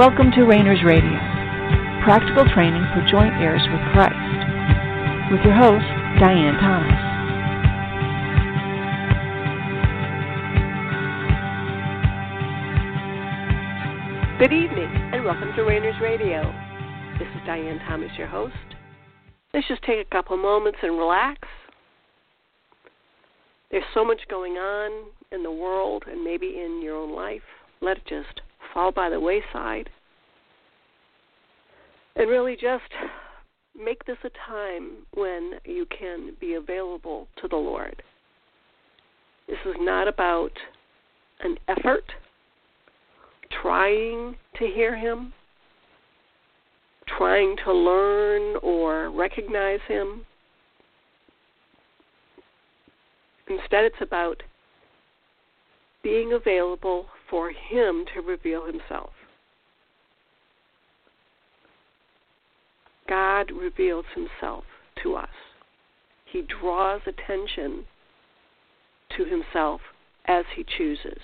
Welcome to Rainers Radio, practical training for joint heirs with Christ, with your host, Diane Thomas. Good evening, and welcome to Rainers Radio. This is Diane Thomas, your host. Let's just take a couple moments and relax. There's so much going on in the world and maybe in your own life. Let it just fall by the wayside. And really just make this a time when you can be available to the Lord. This is not about an effort trying to hear Him, trying to learn or recognize Him. Instead, it's about being available for Him to reveal Himself. God reveals Himself to us. He draws attention to Himself as He chooses.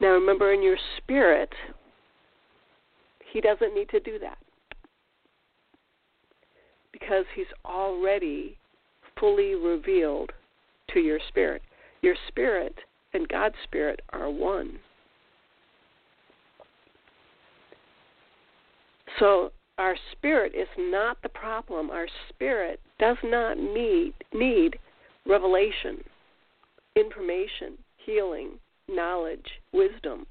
Now, remember, in your spirit, He doesn't need to do that because He's already fully revealed to your spirit. Your spirit and God's spirit are one. So our spirit is not the problem. Our spirit does not need need revelation, information, healing, knowledge, wisdom,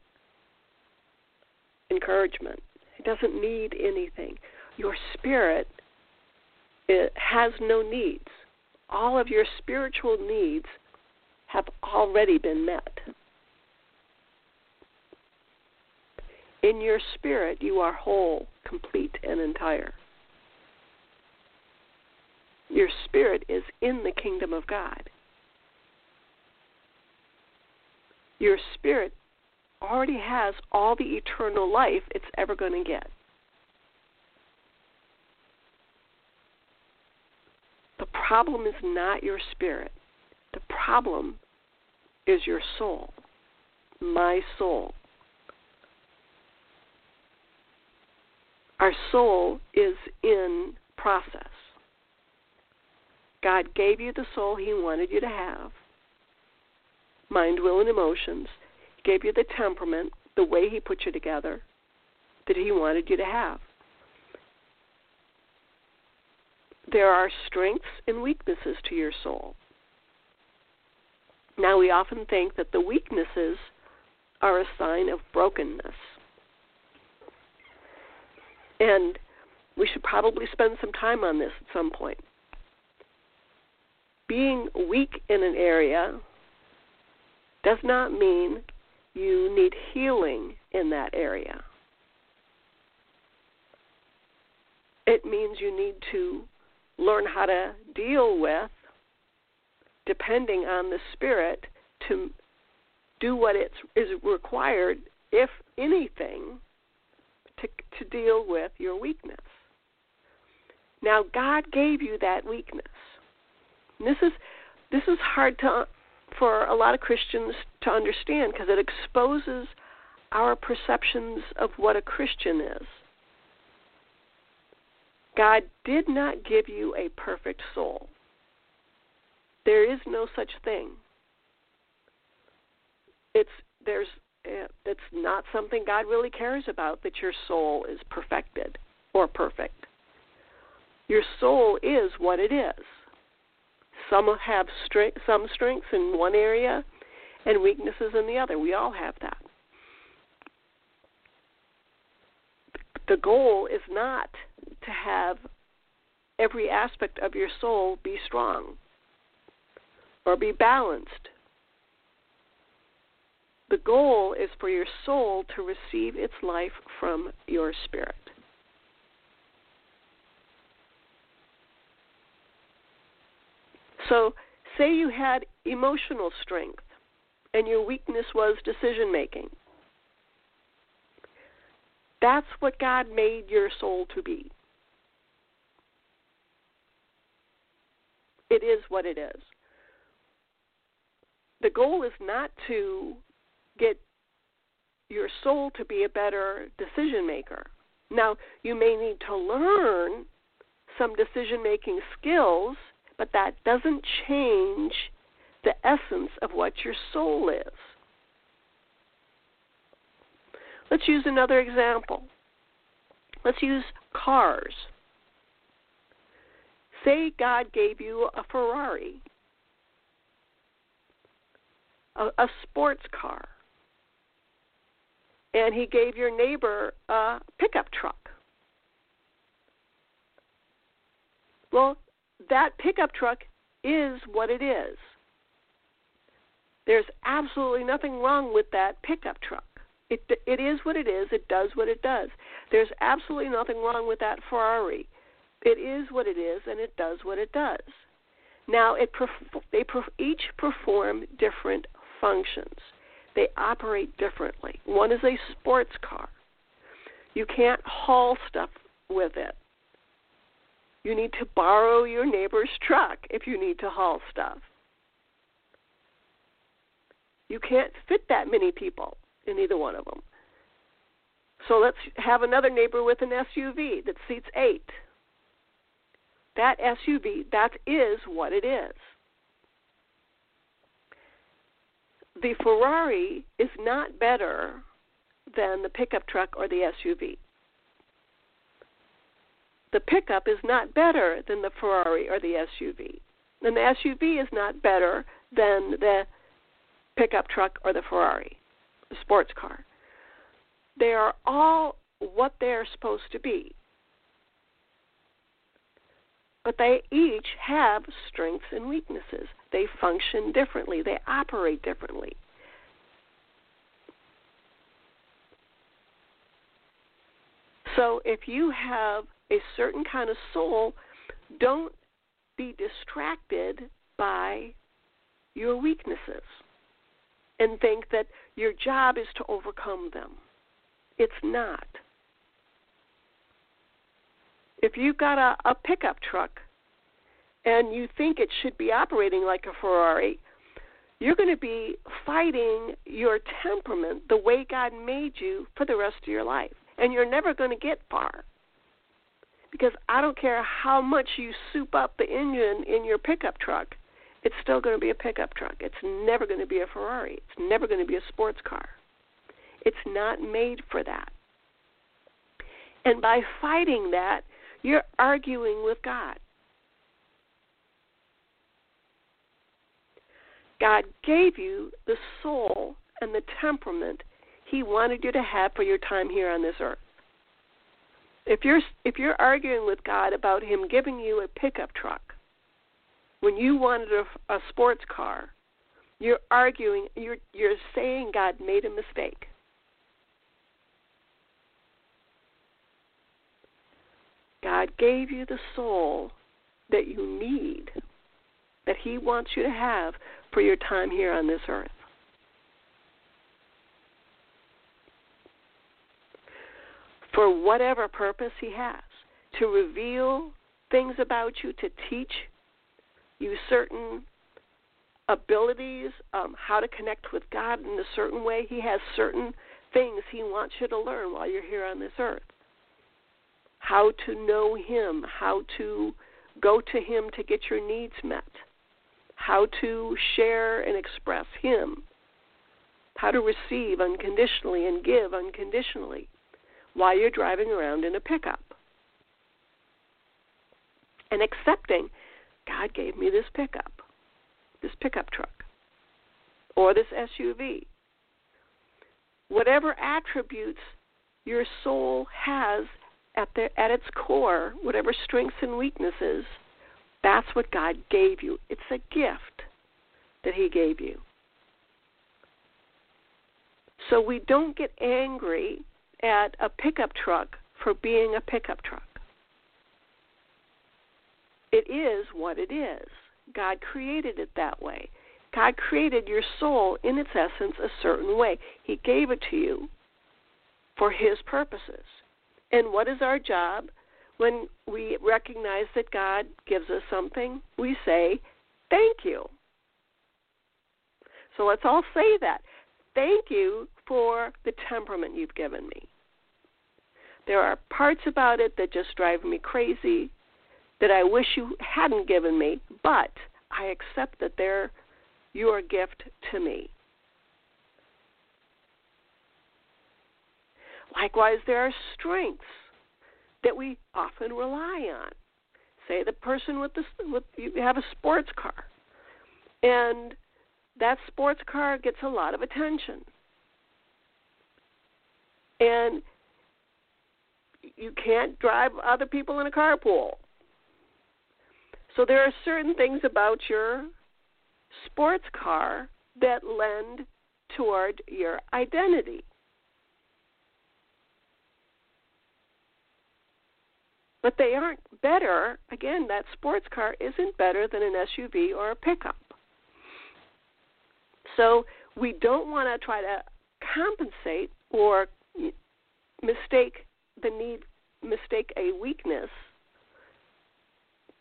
encouragement. It doesn't need anything. Your spirit it has no needs all of your spiritual needs have already been met. In your spirit, you are whole, complete, and entire. Your spirit is in the kingdom of God. Your spirit already has all the eternal life it's ever going to get. The problem is not your spirit. The problem is your soul. My soul. Our soul is in process. God gave you the soul He wanted you to have mind, will, and emotions. He gave you the temperament, the way He put you together, that He wanted you to have. there are strengths and weaknesses to your soul. Now, we often think that the weaknesses are a sign of brokenness. And we should probably spend some time on this at some point. Being weak in an area does not mean you need healing in that area. It means you need to learn how to deal with, depending on the Spirit, to do what it is required, if anything, to, to deal with your weakness. Now, God gave you that weakness. This is this is hard to for a lot of Christians to understand because it exposes our perceptions of what a Christian is. God did not give you a perfect soul. There is no such thing. It's there's Eh, it's not something God really cares about that your soul is perfected or perfect. Your soul is what it is. Some have strength, some strengths in one area and weaknesses in the other. We all have that. The goal is not to have every aspect of your soul be strong or be balanced. The goal is for your soul to receive its life from your spirit. So, say you had emotional strength and your weakness was decision making. That's what God made your soul to be. It is what it is. The goal is not to get your soul to be a better decision maker. Now, you may need to learn some decision making skills, but that doesn't change the essence of what your soul is. Let's use another example. Let's use cars. Say God gave you a Ferrari, a, a sports car, and He gave your neighbor a pickup truck. Well, that pickup truck is what it is. There's absolutely nothing wrong with that pickup truck. It it is what it is. It does what it does. There's absolutely nothing wrong with that Ferrari. It is what it is, and it does what it does. Now, it they each perform different functions. They operate differently. One is a sports car. You can't haul stuff with it. You need to borrow your neighbor's truck if you need to haul stuff. You can't fit that many people in either one of them. So let's have another neighbor with an SUV that seats eight. That SUV, that is what it is. The Ferrari is not better than the pickup truck or the SUV. The pickup is not better than the Ferrari or the SUV. And the SUV is not better than the pickup truck or the Ferrari, the sports car. They are all what they're supposed to be. But they each have strengths and weaknesses. They function differently, they operate differently. So if you have a certain kind of soul, don't be distracted by your weaknesses and think that your job is to overcome them. It's not. If you've got a, a pickup truck and you think it should be operating like a Ferrari, you're going to be fighting your temperament the way God made you for the rest of your life. And you're never going to get far. Because I don't care how much you soup up the engine in your pickup truck, it's still going to be a pickup truck. It's never going to be a Ferrari. It's never going to be a sports car. It's not made for that. And by fighting that, you're arguing with God. God gave you the soul and the temperament He wanted you to have for your time here on this earth. If you're if you're arguing with God about Him giving you a pickup truck when you wanted a, a sports car, you're arguing. You're you're saying God made a mistake. God gave you the soul that you need, that He wants you to have for your time here on this earth. For whatever purpose He has, to reveal things about you, to teach you certain abilities, um, how to connect with God in a certain way. He has certain things He wants you to learn while you're here on this earth how to know Him, how to go to Him to get your needs met, how to share and express Him, how to receive unconditionally and give unconditionally while you're driving around in a pickup. And accepting, God gave me this pickup, this pickup truck, or this SUV. Whatever attributes your soul has at the at its core, whatever strengths and weaknesses, that's what God gave you. It's a gift that He gave you. So we don't get angry at a pickup truck for being a pickup truck. It is what it is. God created it that way. God created your soul in its essence a certain way. He gave it to you for His purposes. And what is our job when we recognize that God gives us something? We say, Thank you. So let's all say that. thank you for the temperament you've given me. There are parts about it that just drive me crazy that I wish you hadn't given me, but I accept that they're your gift to me. Likewise, there are strengths that we often rely on. Say the person with the with you have a sports car, and that sports car gets a lot of attention, and you can't drive other people in a carpool. So there are certain things about your sports car that lend toward your identity. But they aren't better. Again, that sports car isn't better than an SUV or a pickup. So we don't want to try to compensate or mistake the need mistake a weakness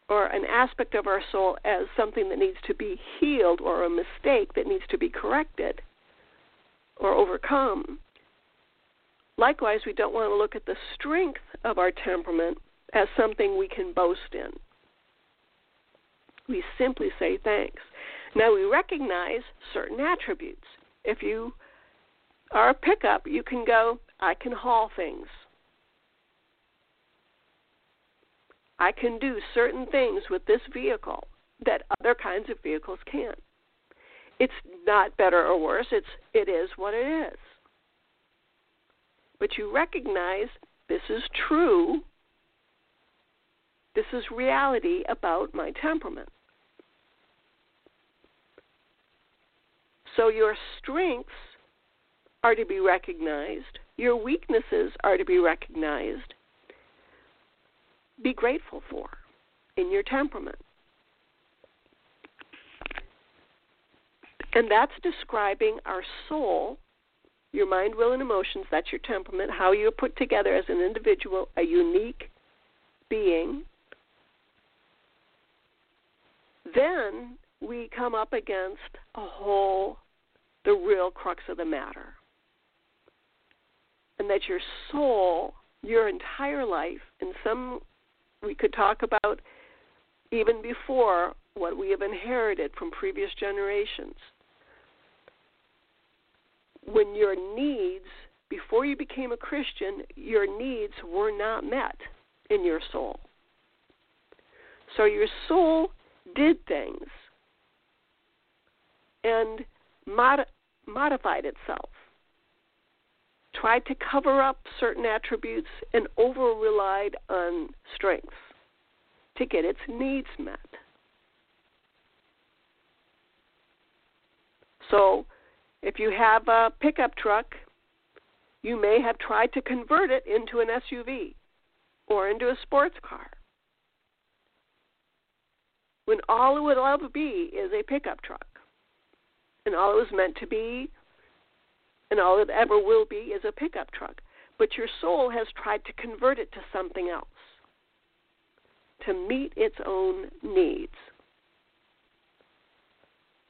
or an aspect of our soul as something that needs to be healed or a mistake that needs to be corrected or overcome. Likewise, we don't want to look at the strength of our temperament as something we can boast in. We simply say thanks. Now, we recognize certain attributes. If you are a pickup, you can go, I can haul things. I can do certain things with this vehicle that other kinds of vehicles can't. It's not better or worse, it's it is what it is. But you recognize this is true. This is reality about my temperament. So your strengths are to be recognized, your weaknesses are to be recognized, be grateful for in your temperament. And that's describing our soul, your mind, will, and emotions. That's your temperament, how you're put together as an individual, a unique being. Then we come up against a whole, the real crux of the matter. And that your soul, your entire life, and some we could talk about even before what we have inherited from previous generations. When your needs, before you became a Christian, your needs were not met in your soul. So your soul did things and mod- modified itself, tried to cover up certain attributes, and over relied on strengths to get its needs met. So, if you have a pickup truck, you may have tried to convert it into an SUV or into a sports car. When all it would ever be is a pickup truck. And all it was meant to be and all it ever will be is a pickup truck. But your soul has tried to convert it to something else, to meet its own needs.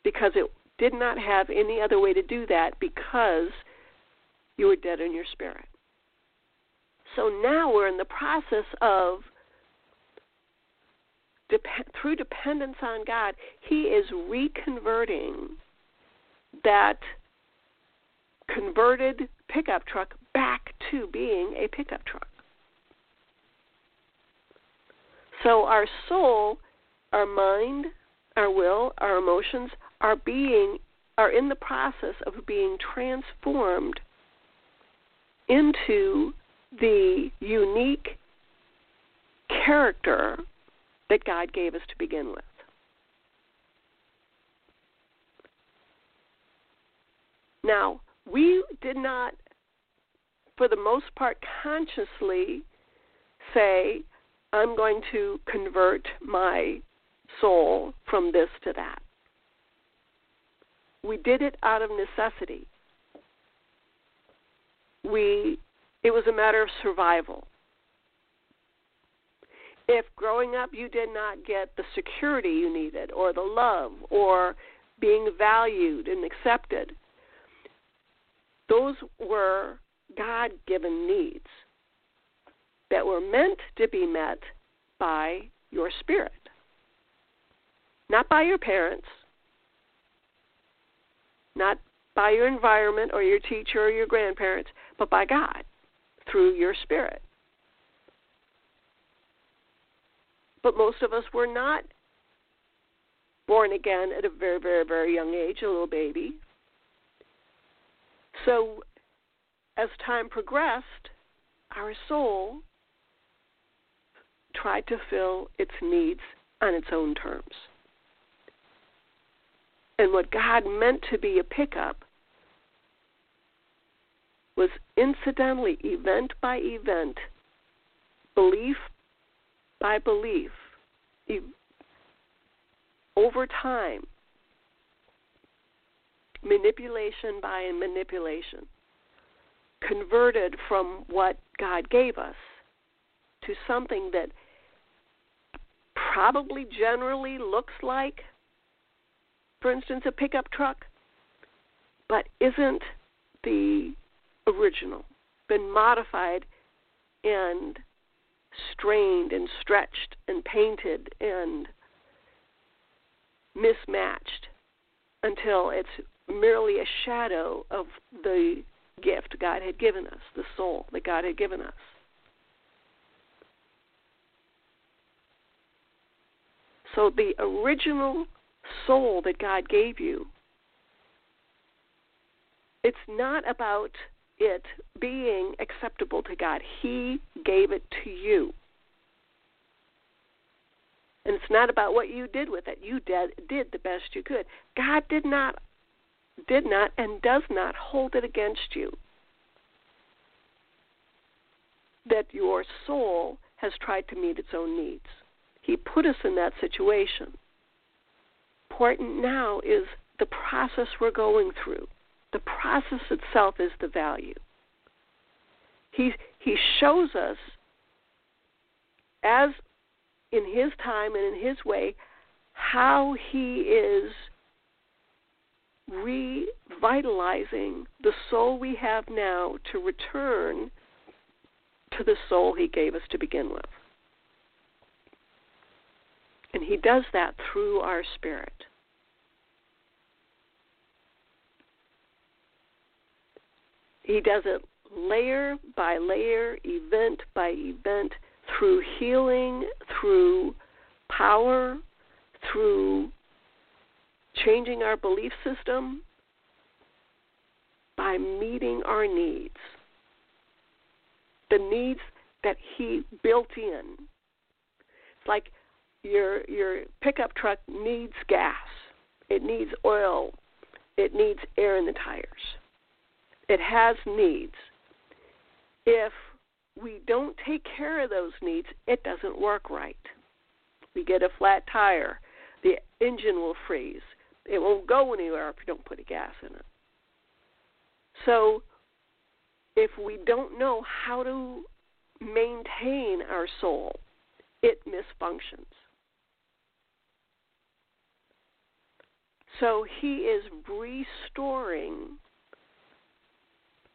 Because it did not have any other way to do that because you were dead in your spirit. So now we're in the process of, through dependence on God, He is reconverting that converted pickup truck back to being a pickup truck. So our soul, our mind, our will, our emotions are being are in the process of being transformed into the unique character that God gave us to begin with. Now, we did not, for the most part, consciously say, I'm going to convert my soul from this to that. We did it out of necessity. We it was a matter of survival. If growing up you did not get the security you needed or the love or being valued and accepted, those were God given needs that were meant to be met by your spirit, not by your parents, not by your environment or your teacher or your grandparents, but by God through your spirit. But most of us were not born again at a very, very, very young age, a little baby. So, as time progressed, our soul tried to fill its needs on its own terms. And what God meant to be a pickup was incidentally, event by event, belief by belief, over time, manipulation by manipulation, converted from what God gave us to something that probably generally looks like, for instance, a pickup truck, but isn't the original, been modified and strained and stretched and painted and mismatched until it's merely a shadow of the gift God had given us, the soul that God had given us. So the original soul that God gave you, it's not about it being acceptable to God. He gave it to you. And it's not about what you did with it. You did, did the best you could. God did not did not and does not hold it against you. That your soul has tried to meet its own needs. He put us in that situation. Important now is the process we're going through. The process itself is the value. He, he shows us, as in his time and in his way, how he is revitalizing the soul we have now to return to the soul he gave us to begin with. And he does that through our spirit. He does it layer by layer, event by event, through healing, through power, through changing our belief system, by meeting our needs. The needs that He built in. It's like your your pickup truck needs gas. It needs oil. It needs air in the tires. It has needs. If we don't take care of those needs, it doesn't work right. We get a flat tire, the engine will freeze. It won't go anywhere if you don't put a gas in it. So, if we don't know how to maintain our soul, it misfunctions. So he is restoring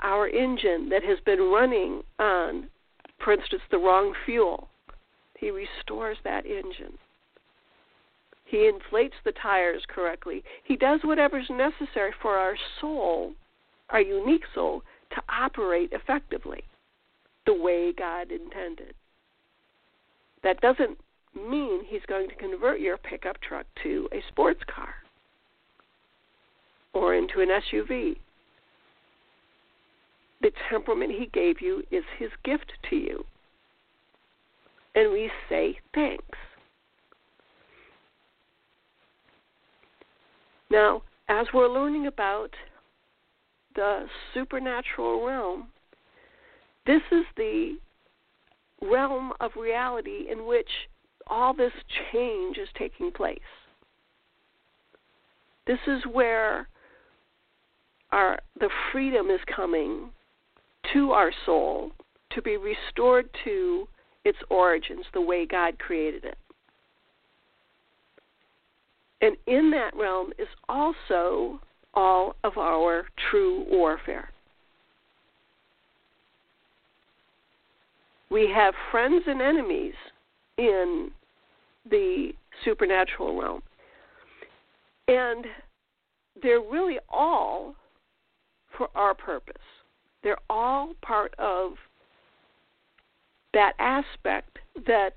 our engine that has been running on, for instance, the wrong fuel. He restores that engine. He inflates the tires correctly. He does whatever's necessary for our soul, our unique soul, to operate effectively the way God intended. That doesn't mean he's going to convert your pickup truck to a sports car or into an SUV. The temperament He gave you is His gift to you. And we say thanks. Now, as we're learning about the supernatural realm, this is the realm of reality in which all this change is taking place. This is where our the freedom is coming to our soul to be restored to its origins, the way God created it. And in that realm is also all of our true warfare. We have friends and enemies in the supernatural realm. And they're really all for our purpose. They're all part of that aspect that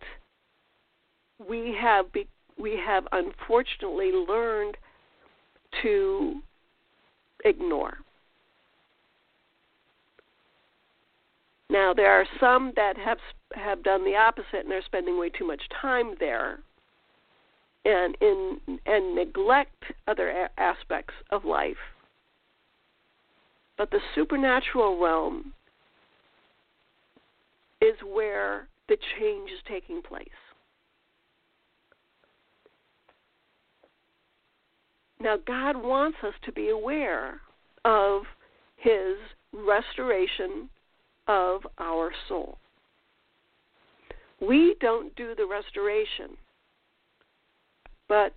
we have be, we have unfortunately learned to ignore. Now there are some that have have done the opposite and are spending way too much time there and in and neglect other a- aspects of life. But the supernatural realm is where the change is taking place. Now, God wants us to be aware of His restoration of our soul. We don't do the restoration, but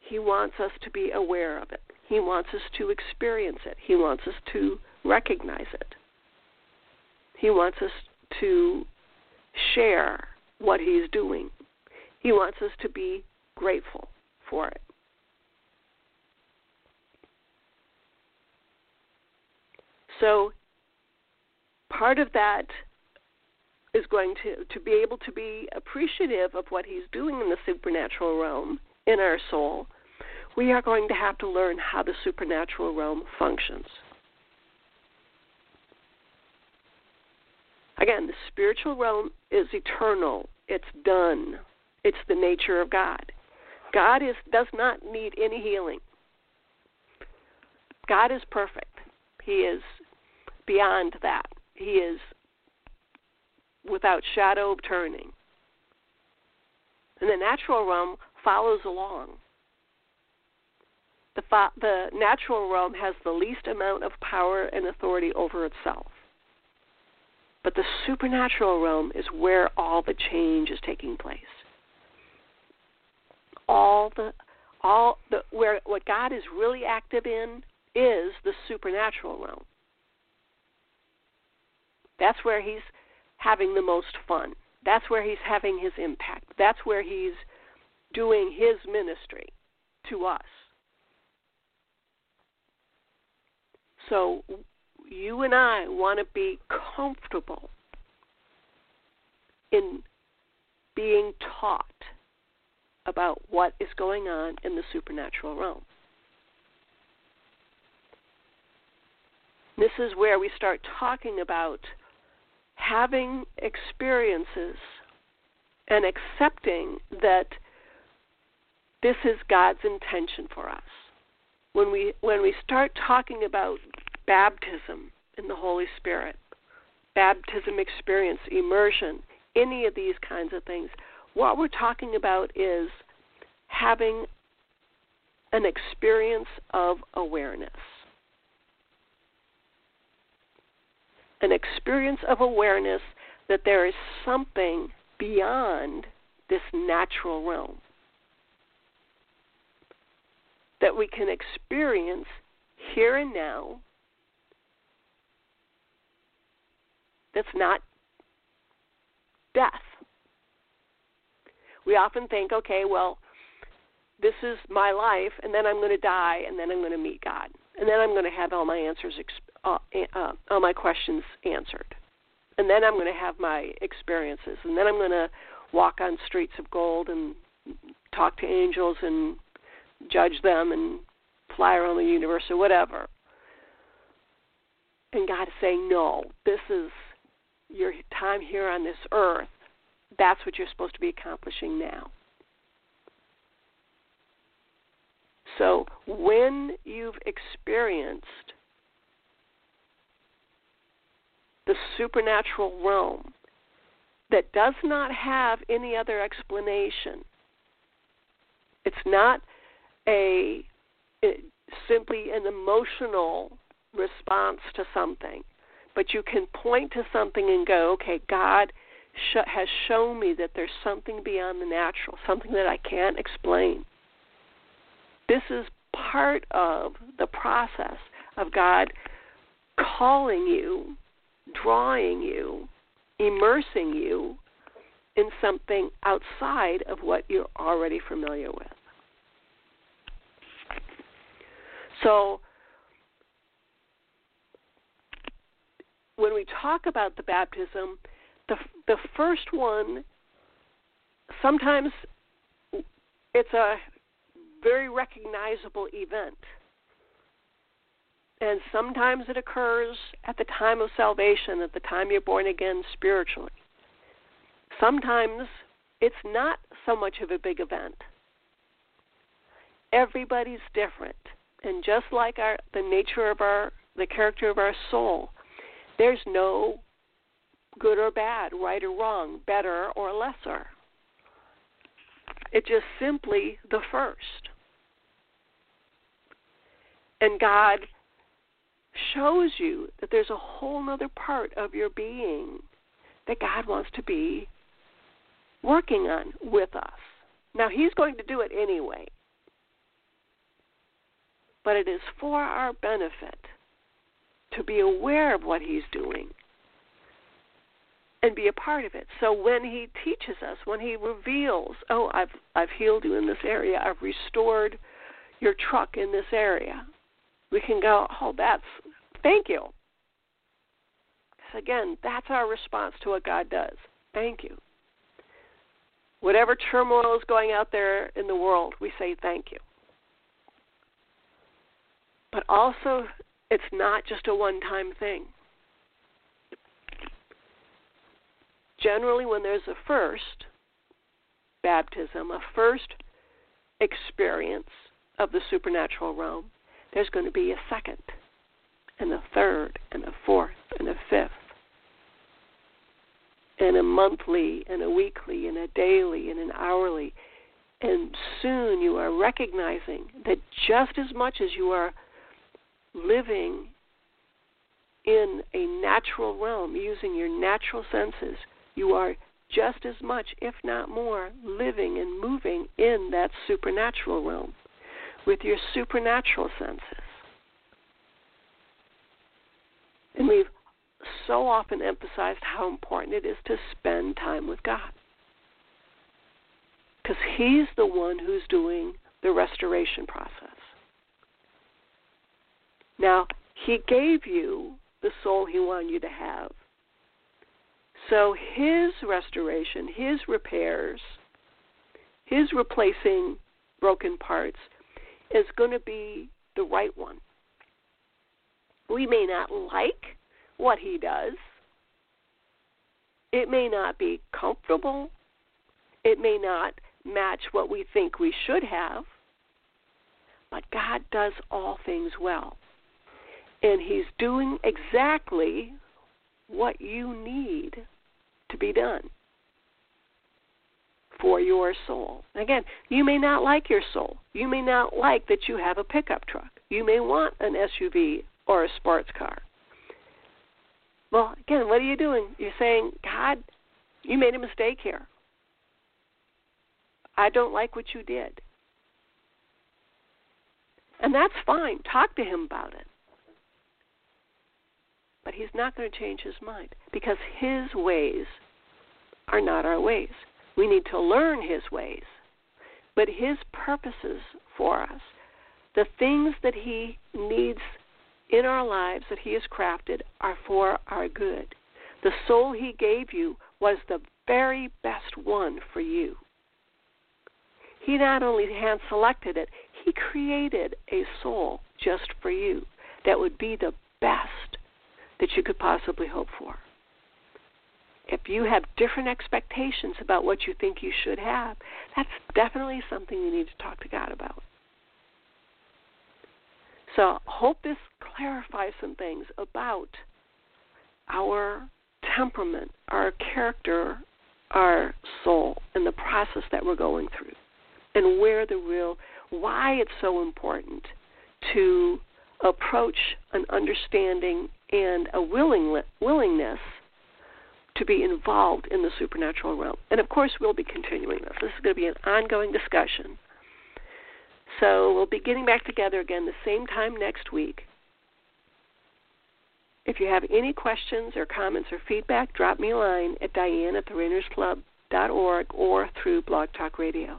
He wants us to be aware of it. He wants us to experience it. He wants us to recognize it. He wants us to share what He's doing. He wants us to be grateful for it. So, part of that is going to, to be able to be appreciative of what He's doing in the supernatural realm in our soul. We are going to have to learn how the supernatural realm functions. Again, the spiritual realm is eternal. It's done. It's the nature of God. God is does not need any healing. God is perfect. He is beyond that. He is without shadow of turning. And the natural realm follows along. The, fa- the natural realm has the least amount of power and authority over itself. But the supernatural realm is where all the change is taking place. All the all the where what God is really active in is the supernatural realm. That's where he's having the most fun. That's where he's having his impact. That's where he's doing his ministry to us. So you and I want to be comfortable in being taught about what is going on in the supernatural realm. This is where we start talking about having experiences and accepting that this is God's intention for us. When we when we start talking about baptism in the Holy Spirit, baptism experience, immersion, any of these kinds of things, what we're talking about is having an experience of awareness. An experience of awareness that there is something beyond this natural realm that we can experience here and now that's not death. We often think, okay, well, this is my life, and then I'm going to die, and then I'm going to meet God, and then I'm going to have all my answers, uh, uh, all my questions answered, and then I'm going to have my experiences, and then I'm going to walk on streets of gold and talk to angels and judge them and fly around the universe or whatever. And God is saying, no, this is your time here on this earth. That's what you're supposed to be accomplishing now. So when you've experienced the supernatural realm that does not have any other explanation, it's not a it, simply an emotional response to something, but you can point to something and go, okay, God sh- has shown me that there's something beyond the natural, something that I can't explain. This is part of the process of God calling you, drawing you immersing you in something outside of what you're already familiar with. So, when we talk about the baptism, the the first one sometimes it's a very recognizable event. And sometimes it occurs at the time of salvation, at the time you're born again spiritually. Sometimes it's not so much of a big event. Everybody's different. And just like our the nature of our the character of our soul, there's no good or bad, right or wrong, better or lesser. It's just simply the first. And God shows you that there's a whole other part of your being that God wants to be working on with us. Now, He's going to do it anyway, but it is for our benefit to be aware of what He's doing and be a part of it. So when he teaches us, when he reveals, oh, I've I've healed you in this area, I've restored your truck in this area, we can go, oh, that's thank you. Again, that's our response to what God does. Thank you. Whatever turmoil is going out there in the world, we say thank you. But also, it's not just a one time thing. generally, when there's a first baptism, a first experience of the supernatural realm, there's going to be a second, and a third, and a fourth, and a fifth, and a monthly, and a weekly, and a daily, and an hourly. And soon you are recognizing that just as much as you are living in a natural realm, using your natural senses, you are just as much, if not more, living and moving in that supernatural realm with your supernatural senses. And we've so often emphasized how important it is to spend time with God. Because He's the one who's doing the restoration process. Now, He gave you the soul He wanted you to have so his restoration, his repairs, his replacing broken parts is going to be the right one. We may not like what he does. It may not be comfortable. It may not match what we think we should have. But God does all things well. And He's doing exactly what you need to be done for your soul. Again, you may not like your soul. You may not like that you have a pickup truck. You may want an SUV or a sports car. Well, again, what are you doing? You're saying, God, you made a mistake here. I don't like what you did. And that's fine. Talk to him about it. But he's not going to change his mind because his ways are not our ways. We need to learn His ways. But His purposes for us, the things that He needs in our lives that He has crafted, are for our good. The soul He gave you was the very best one for you. He not only hand selected it, He created a soul just for you that would be the best that you could possibly hope for if you have different expectations about what you think you should have, that's definitely something you need to talk to God about. So, hope this clarifies some things about our temperament, our character, our soul, and the process that we're going through, and where the real, why it's so important to approach an understanding and a willing, willingness to be involved in the supernatural realm. And of course, we'll be continuing this. This is going to be an ongoing discussion. So we'll be getting back together again the same time next week. If you have any questions or comments or feedback, drop me a line at diane at org or through Blog Talk Radio.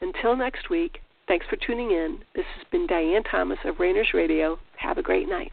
Until next week, thanks for tuning in. This has been Diane Thomas of Rainers Radio. Have a great night.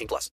18 plus.